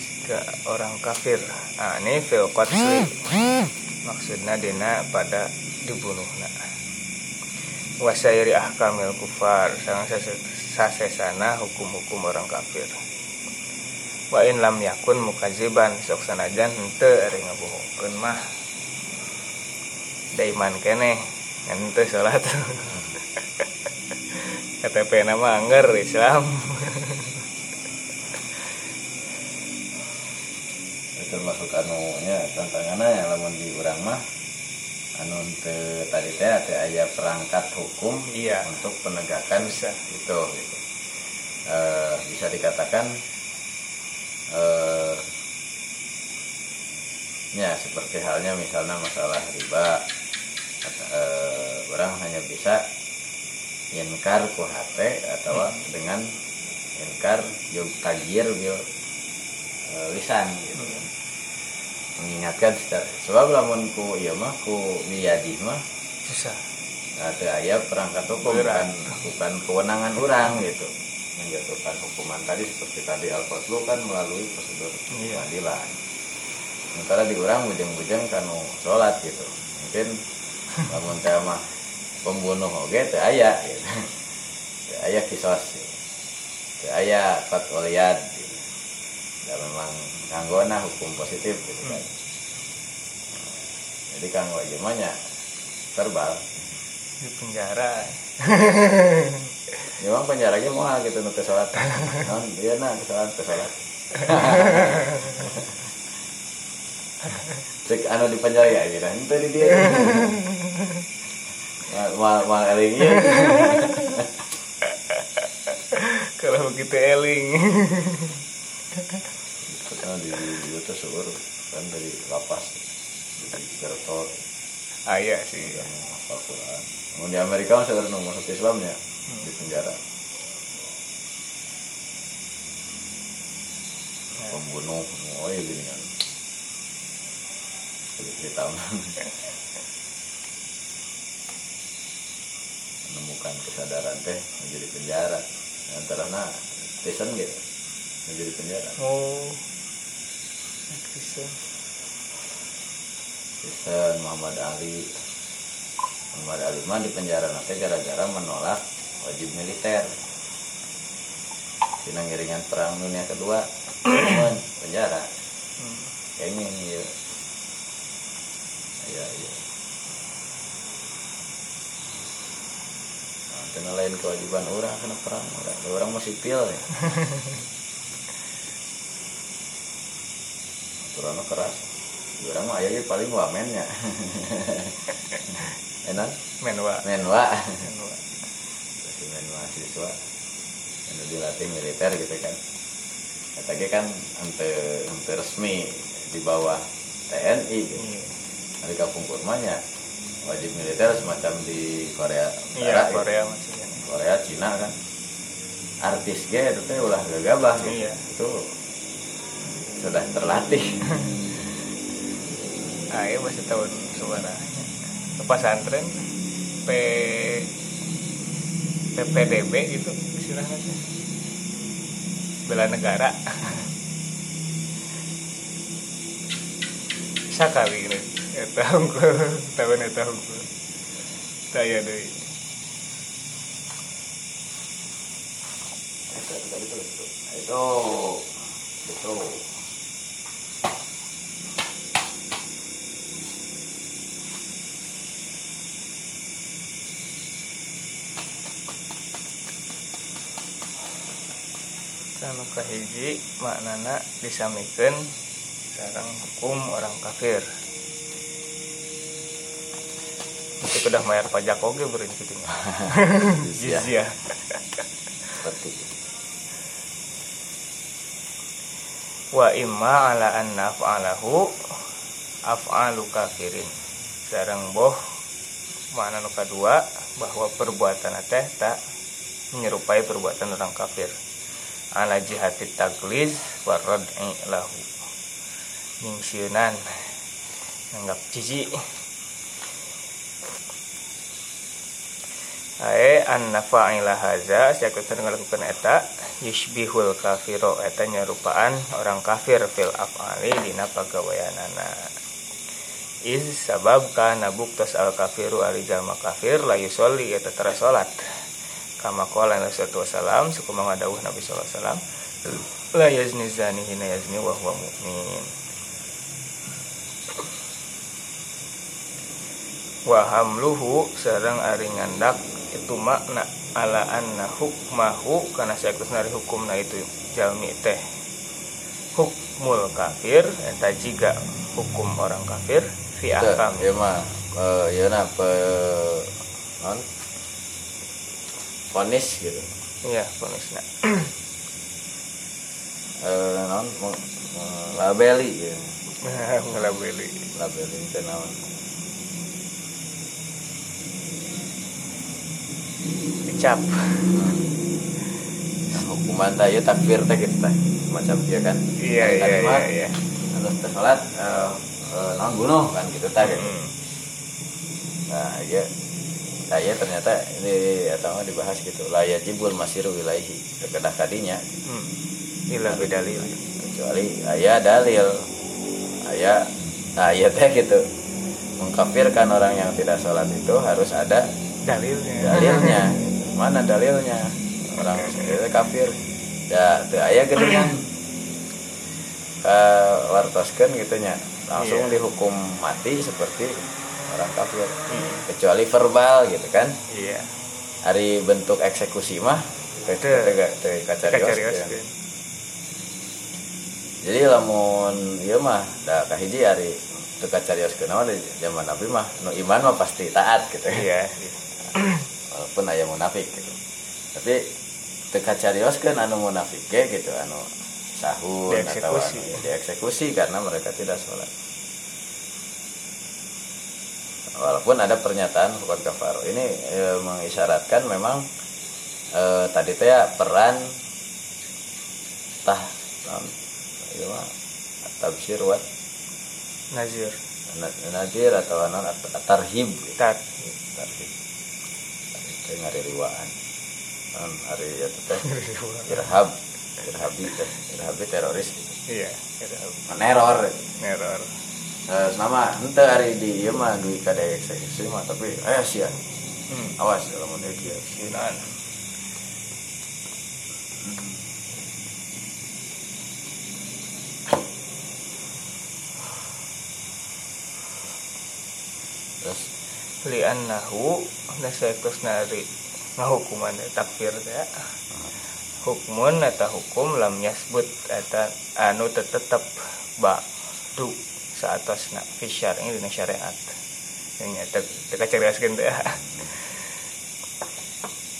jika orang kafir. Nah ini fil qatli maksudnya dina pada dibunuhna. Wasairi ahkamil kufar sang sasesana hukum-hukum orang kafir. Wa in lam yakun mukaziban sok sanajan henteu ari ngabohongkeun mah. Da iman keneh ngan henteu salat. KTP nama anggar Islam itu masuk anunya tantangannya yang lamun di urang mah anu teu tadi teh teh aya perangkat hukum iya untuk penegakan Bisa. itu gitu. Eh, bisa dikatakan eh ya seperti halnya misalnya masalah riba eh, orang hanya bisa inkar ku hate atau dengan inkar yuk tagir bil eh, lisan gitu. Mengingatkan secara sebab lamun ku iya mah ku biyadi mah susah ada aya perangkat hukum bukan bukan kewenangan orang gitu. Menjatuhkan hukuman tadi seperti tadi al kan melalui prosedur Iya. pengadilan. Sementara di orang bujeng-bujeng kanu sholat gitu. Mungkin namun teh mah pembunuh oge teh aya gitu. Teh aya kisos gitu. teh aya oliad dan memang kanggona hukum positif gitu kan jadi kanggo mah nya verbal di penjara Memang penjaranya mau gitu nu salat. Non dia nah teu salat teu salat. Cek anu di penjara ya gitu. Itu di dia. Mal mal, eling kalau begitu eling Karena di di itu seueur kan dari lapas dari Gertol ayah Ah, sih. Yang hafal Quran. Mau di Amerika mah seueur nu masuk Islamnya di penjara. Pembunuh, oh iya gini kan. Jadi tahun menemukan kesadaran teh menjadi penjara. Antara nah Tyson gitu menjadi penjara. Oh Kristen Tyson Muhammad Ali. Muhammad Ali mah di penjara nanti gara-gara menolak wajib militer. Cina ngiringan perang dunia kedua penjara. Hmm. kayaknya iya. Iya iya. Nah, kena lain kewajiban orang kena perang. Orang orang masih sipil ya aturannya keras. Orang mah ayahnya paling wamennya enak? Menwa. Menwa. Menwa. Masih menwa siswa. Yang dilatih militer gitu kan. Katanya kan ante ante resmi di bawah TNI gitu Iya. dari kampung kurmanya wajib militer semacam di Korea iya Utara, gitu. Korea maksudnya. Korea Cina kan. Artis ge itu teh ulah gegabah gitu. Iya. itu sudah terlatih. Ah iya masih tahun suaranya pesantren P PPDB gitu istilahnya. Bela negara. Sakali ini eta hungkul tahun eta hungkul saya deh itu itu anu kahiji maknana disamikan. Sarang hukum orang kafir. Itu sudah bayar pajak oke beri gitu jizyah seperti itu. wa imma ala an naf'alahu af'alu kafirin. Sarang boh mana nu kedua bahwa perbuatan teh tak menyerupai perbuatan orang kafir ala jihati tagliz wa rad'i lahu. Ningsieun nanggap cici Ae an nafa'ila haza. Sakutan ngalakukan eta? Yushbihul kafiro. Eta nyerupaan orang kafir. Fil af'ali dina pagaweanana iz sabab kana buktas al kafiru ali jalma kafir la yusolli eta tara salat kama qala Nabi sallallahu alaihi wasallam sukumaha dawuh Nabi sallallahu alaihi wasallam la yazni zani hina yazni wa huwa mu'min. Wa hamluhu sareng ari ngandak itu makna ala anna hukmahu karena saya nari hukumna itu jalmi teh. Hukmul kafir eta jiga hukum orang kafir fi ahkam. ieu mah eh, ieu na pe non ponis gitu. Iya ponisna eh non labeli gitu ngelabeli labeli teh naon? Dicap Nah, hukuman teh ieu takfir teh gitu teh. Macam dia kan? Iya iya Tadi iya mah, iya. anu teh salat eh, eh, naon bunuh kan gitu teh. Gitu. Nah, iya. Nah, iya ternyata ini atau dibahas gitu. La yajibul masiru ilaihi. Kedah kadinya Hmm. Ila bidalil kecuali aya dalil. Aya nah iya teh gitu. Mengkafirkan orang yang tidak sholat itu harus ada dalilnya dalilnya. Mana dalilnya? Orang itu kafir. Ya, teu aya geuningan. Ka wartoskeun gitu nya. Langsung Iya. dihukum mati seperti orang kafir. Hmm. Kecuali verbal gitu kan. iya. Hari bentuk eksekusi mah jadi lamun ieu mah da kahiji hari teu kacarios naon di zaman Nabi mah nu iman mah pasti taat gitu. Iya. Walaupun aya munafik gitu. Tapi teu kacarioskeun anu munafik ge gitu anu sahur atau anu, dieksekusi karena mereka tidak sholat walaupun ada pernyataan bukan kafaro ini e, mengisyaratkan memang e, tadi teh ya peran tah ieu mah tafsir wat nazir. Na- nadir atau non tarhib tat tarhib. Teh ngaririwaan non hari eta teh irhab. Irhabi teh. Irhabi teroris. Iya meneror. Error Eh, nama ente hari di ieu mah duit kada eksekusi mah tapi eh sia hmm. awas lamun dia kieu Yunan terus? Li'annahu nasayakus nari ngahukuman eta takfir teh hukmun eta hukum lam yasbut eta anu tetep ba'du saatosna fi syar'i dina syariat. Yang nyata teka cariaskeun teh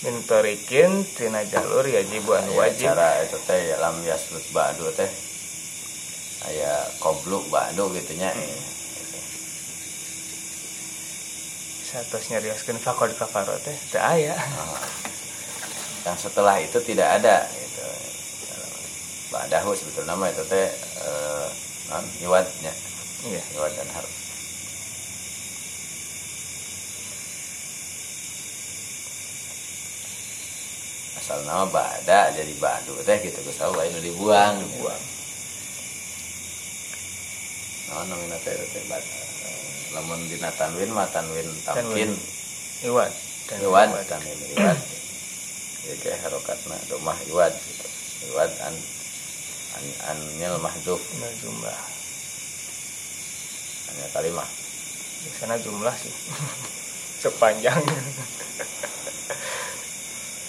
min tarikin tina jalur yajib anu aya wajib. cara itu teh ya lam yaslut ba'du teh. Aya qobluk ba'du gitu nya saatosnya riaskeun faqad kafaro teh teu aya Ah. yang setelah itu tidak ada gitu. Ba'dahu sebetulnya nama itu teh eh, non iwadnya iya iwad dan harf asal nama bada jadi badu teh gitu gue tahu ini dibuang. Buang nah namina teh teh bad. Lamun dina tanwin mah tanwin tamkin. Dan iwad tanwin iwad ya kayak harokatna domah iwad gitu. Iwad an an anil mahduf Nah, jumlah hanya kalimah di sana jumlah sih. Sepanjang.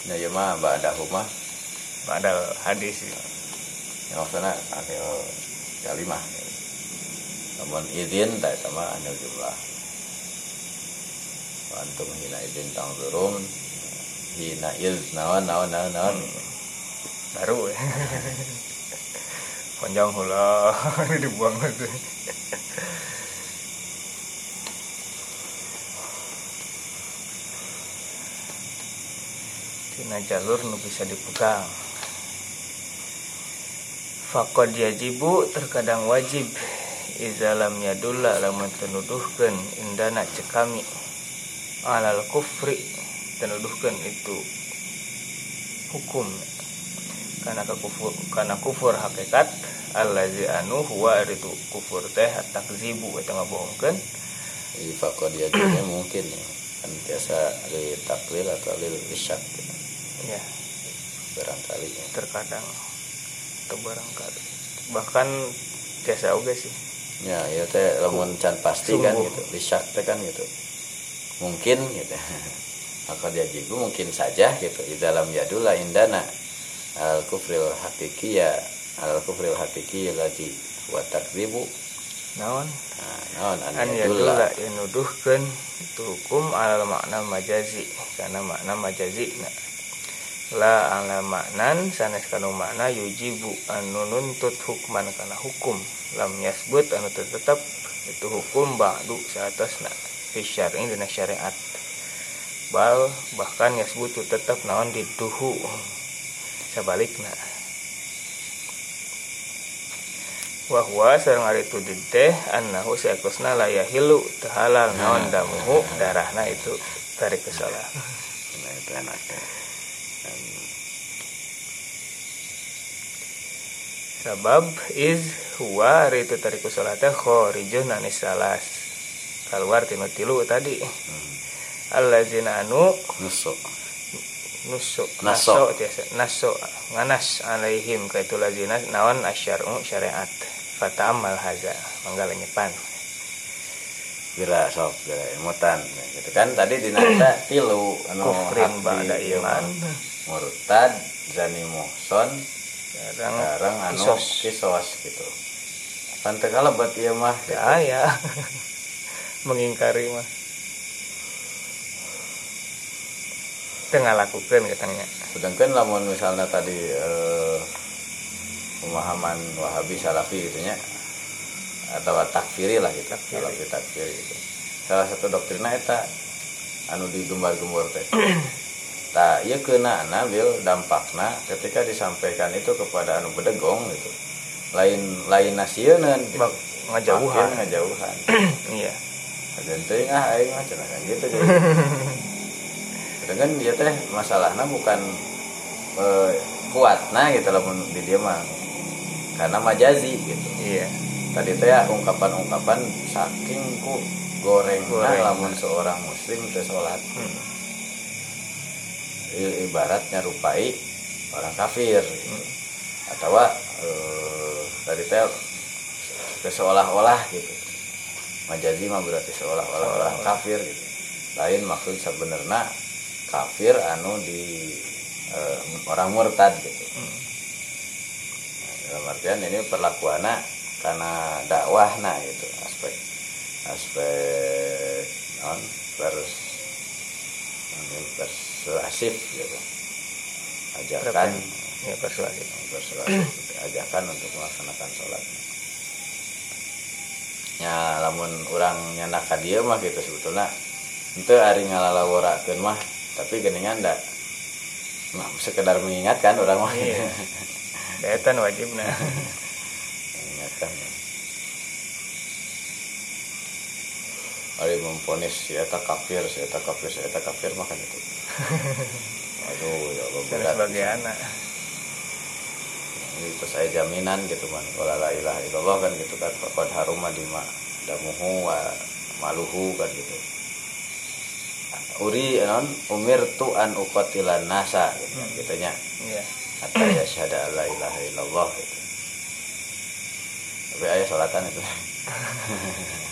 Ya ya mah ba'dahu mah padahal hadis ya maksudnya ada kalimah namun izin tak sama anil jumlah. Antum hina izin tang turun. Hina iz naon naon naon naon. Baru ya. Panjang hula dibuang itu tina jalur nu bisa dipegang. Fakod yajibu terkadang wajib. Izalam yadulla lamun tenuduhkeun indana cekami. Alal kufri tenuduhkeun itu hukum. Karena kufur karena kufur hakikat allazi anu huwa itu kufur teh takzibu eta ngabohongkeun. Jadi fakod yajibunya mungkin ya. Kan biasa lil taklil atau lil isyak. gitu. Ya barangkali. Ya. terkadang atau barangkali. Bahkan biasa oke sih. Ya ya teh lamun can pasti kan gitu. Isyak teh kan gitu. Mungkin gitu. Maka yajibu mungkin saja gitu. Di dalam yadullah indana. Al kufril hakiki ya al kufril hakiki lagi wa takdzibu naon? Naon? An yadullah yadulla yanuduhkeun. Itu hukum alal makna majazi. Karena makna majazi nah. La ala maknan sanes kanu makna yujibu anu nuntut hukman kana hukum. Lam yasbut anu tetep itu hukum ba'du saatasna fi syar'i dina syariat. Bal bahkan yasbutu tetap naon diduhu sebalikna. Wahwa sareng ari itu teh annahu sayakusna la yahilu teu halal naon damuhu darahna itu tarik ke salah. Nah itu enaknya sabab is huwa itu tarik ke salah teh kharijun anis salas. Keluar tinu tilu tadi. Allazina anu? Nusuk nusuk Naso. tiasa. Naso. Nganas alaihim ka itu lazina naon asyar'u syariat. Fata amal haza mangga nyepan. Bila sok bila imutan. Gitu kan tadi dina tilu anu kufrin ba'da iman. Murtad zani muhson sekarang sekarang anu kisos. gitu. Pantai kalau buat iya mah. Gitu. ya ya mengingkari mah. Tengah lakukan katanya. Sedangkan lamun misalnya tadi eh, pemahaman wahabi salafi gitu nya atau takfiri lah gitu Takfiri. salafi takfiri gitu. Salah satu doktrinnya eta anu digembar-gembor teh tak iya kena bil dampakna ketika disampaikan itu kepada anu bedegong gitu lain lain nasieun gitu. Ngajauhan. Makin ngajauhan iya dan teuing ah aing mah cenah gitu jadi dengan dia teh masalahnya bukan eh, kuatna gitu lamun di dia mah karena majazi gitu iya tadi teh ya ungkapan-ungkapan saking ku goreng Goreng. lamun seorang muslim teh sholat Hmm. I- ibaratnya rupai orang kafir. Hmm. atau eh, tadi teh teh seolah-olah gitu. Majazi mah berarti seolah-olah orang kafir gitu. Lain maksud sebenarnya kafir anu di eh, orang murtad gitu. Hmm. Dalam artian ini perlakuannya karena dakwah nah gitu. Aspek aspek non pers ini persuasif gitu. Ajakan. Ya persuasif. Persuasif ajakan untuk melaksanakan sholat. Ya lamun orang nyanakan dia mah gitu sebetulnya. Itu hari ngalalaworakeun mah tapi geningan ndak nah, sekedar mengingatkan orang mah. Iya. Dayatan wajib nah mengingatkan Ari memponis si eta kafir, si eta kafir, si eta kafir makan itu. Aduh, ya Allah berat. sebagai anak. Itu saya jaminan gitu man kalau la ilaha illallah kan gitu kan. Qad haruma dima damuhu wa maluhu kan gitu. Uri non umirtu an uqatilan nasa gitu Hmm. gitunya iya. Hatta yashhada la ilaha illallah gitu. Tapi ayah salatan itu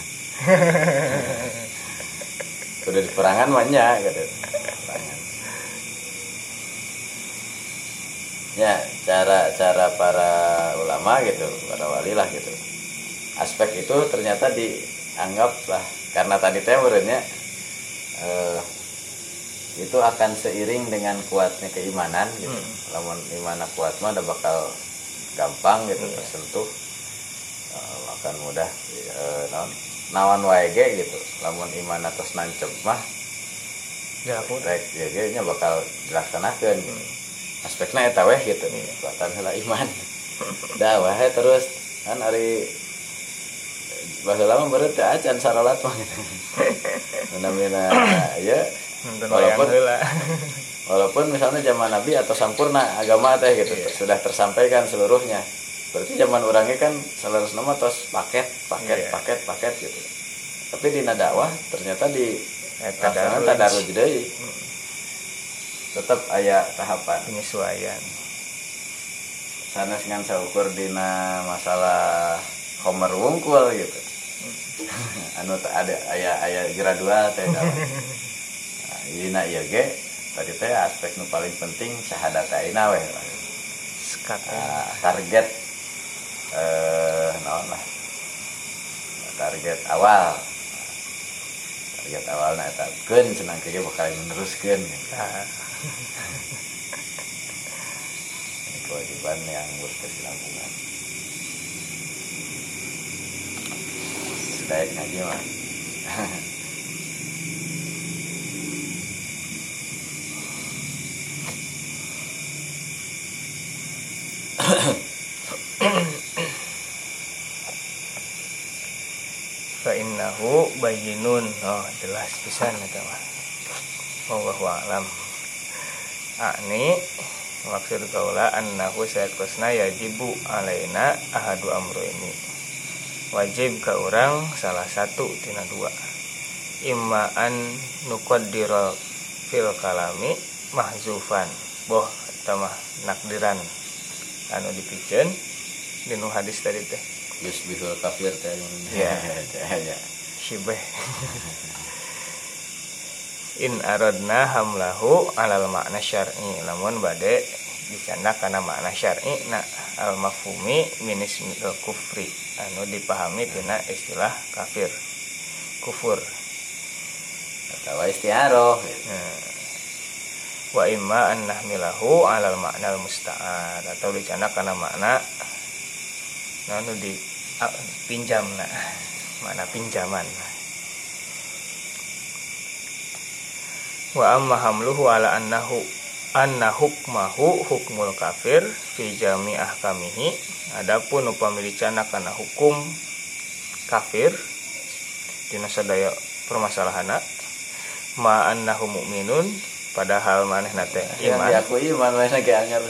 udah di perangan banyak gitu perangan ya cara cara para ulama gitu para wali lah gitu aspek itu ternyata dianggap lah karena tadi teh menurutnya eh, itu akan seiring dengan kuatnya keimanan gitu Hmm. lamun imana kuat mah udah bakal gampang gitu Iya. tersentuh Eh, akan mudah eh, nawan ge gitu. Lamun imana terus nancep mah ya aku rek ge nya bakal dilaksanakan gitu. Aspeknya eta weh gitu. Iya. kuatan heula iman. Dah wae terus. Kan hari bahasa lama baru teh acan saralat mah gitu. Namina ya. Walaupun- walaupun misalnya zaman nabi atau sampurna agama teh gitu. Iya. sudah tersampaikan seluruhnya berarti zaman orangnya kan seluruh nama terus paket paket Iya. paket paket gitu. Tapi di dakwah ternyata di Eta laksanakan tadarus. tadarus. Deui Hmm. tetap aya tahapan. Penyesuaian. Sanes ngan saukur dina masalah homer wungkul gitu. Anu teu ada aya aya gradual teh dalam nah, dina ieu ge tadi teh aspek nu paling penting syahadat aina we ya. Nah, target eh naon lah target awal. Target awalnya eta keun senang ge bakal meneruskeun. Nah, Ini kewajiban yang berkesinambungan sedaya ngaji mah fa innahu bayyinun oh jelas pisan eta mah. Wallahu alam. Ani maksud kaula annahu sayakosna yajibu alaina ahadu amro ini. Wajib ka orang salah satu tina dua. Imma an nuqaddiral fil kalami mahzufan. Boh eta mah nakdiran. Anu dipikeun dinu hadis tadi teh. Yusbihul kafir teh. Iya. ya syibeh in aradna hamlahu alal makna syar'i. Lamun bade dicanda kana makna syar'i. Na al mafhumi min ismil kufri. Anu dipahami tina istilah kafir. Kufur. Atau istiaroh gitu. Nah, wa imma an nahmilahu alal makna al musta'ar atau dicanda kana makna anu di a- pinjam na mana pinjaman? Wa amma hamluhu ala annahu anna hukmahu hukmul kafir fi jami ahkamihi. Adapun upami dicana kana hukum kafir dina sadaya permasalahana ma annahu mu'minun padahal maneh nate yang iman. diakui iman mana ge anger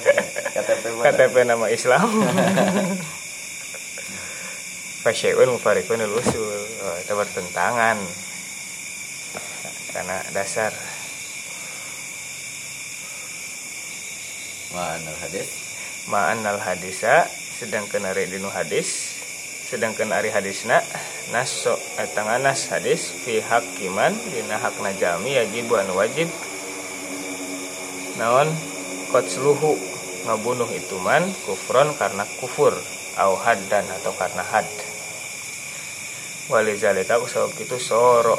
KTP mana? KTP nama Islam Fasyai'un mufarikun usul oh, itu bertentangan. Karena dasar. Mana hadis? Ma'an al hadisa sedangkan ari dinu hadis sedangkan ari hadisna naso etang nas hadis fi hakiman dina hakna jami yajib anu wajib. Naon? Kotsluhu ngabunuh itu man kufron karena kufur au haddan atau karena had walizalika kusabab itu soro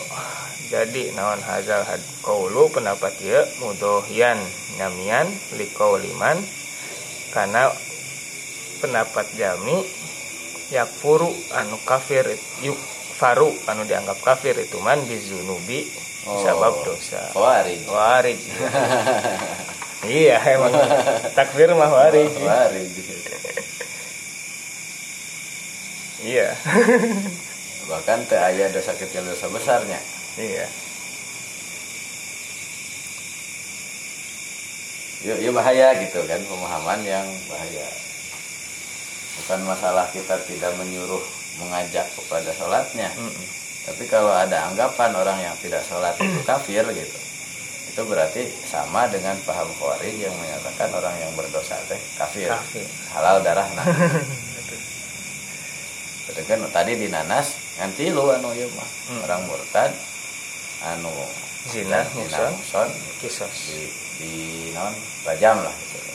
jadi naon hazal had kaulu pendapat ieu mudohian nyamian liqauliman karena pendapat jami yakfuru anu kafir yuk faru anu dianggap kafir itu man bizunubi Oh. sebab dosa. Khawarij. Warid iya emang takfir mah warid Khawarij. Iya bahkan teu aya dosa kecil dosa besarnya. Iya. Yuk yuk bahaya gitu kan pemahaman yang bahaya. Bukan masalah kita tidak menyuruh mengajak kepada sholatnya. Mm-mm. tapi kalau ada anggapan orang yang tidak sholat itu kafir gitu itu berarti sama dengan paham khawarij yang menyatakan orang yang berdosa teh kafir, Kafir. halal darah nah. Kan? Tadi di nanas nganti lu anu ieu mah Hmm. orang murtad anu zina zina muson kisos di di naon rajam lah gitu.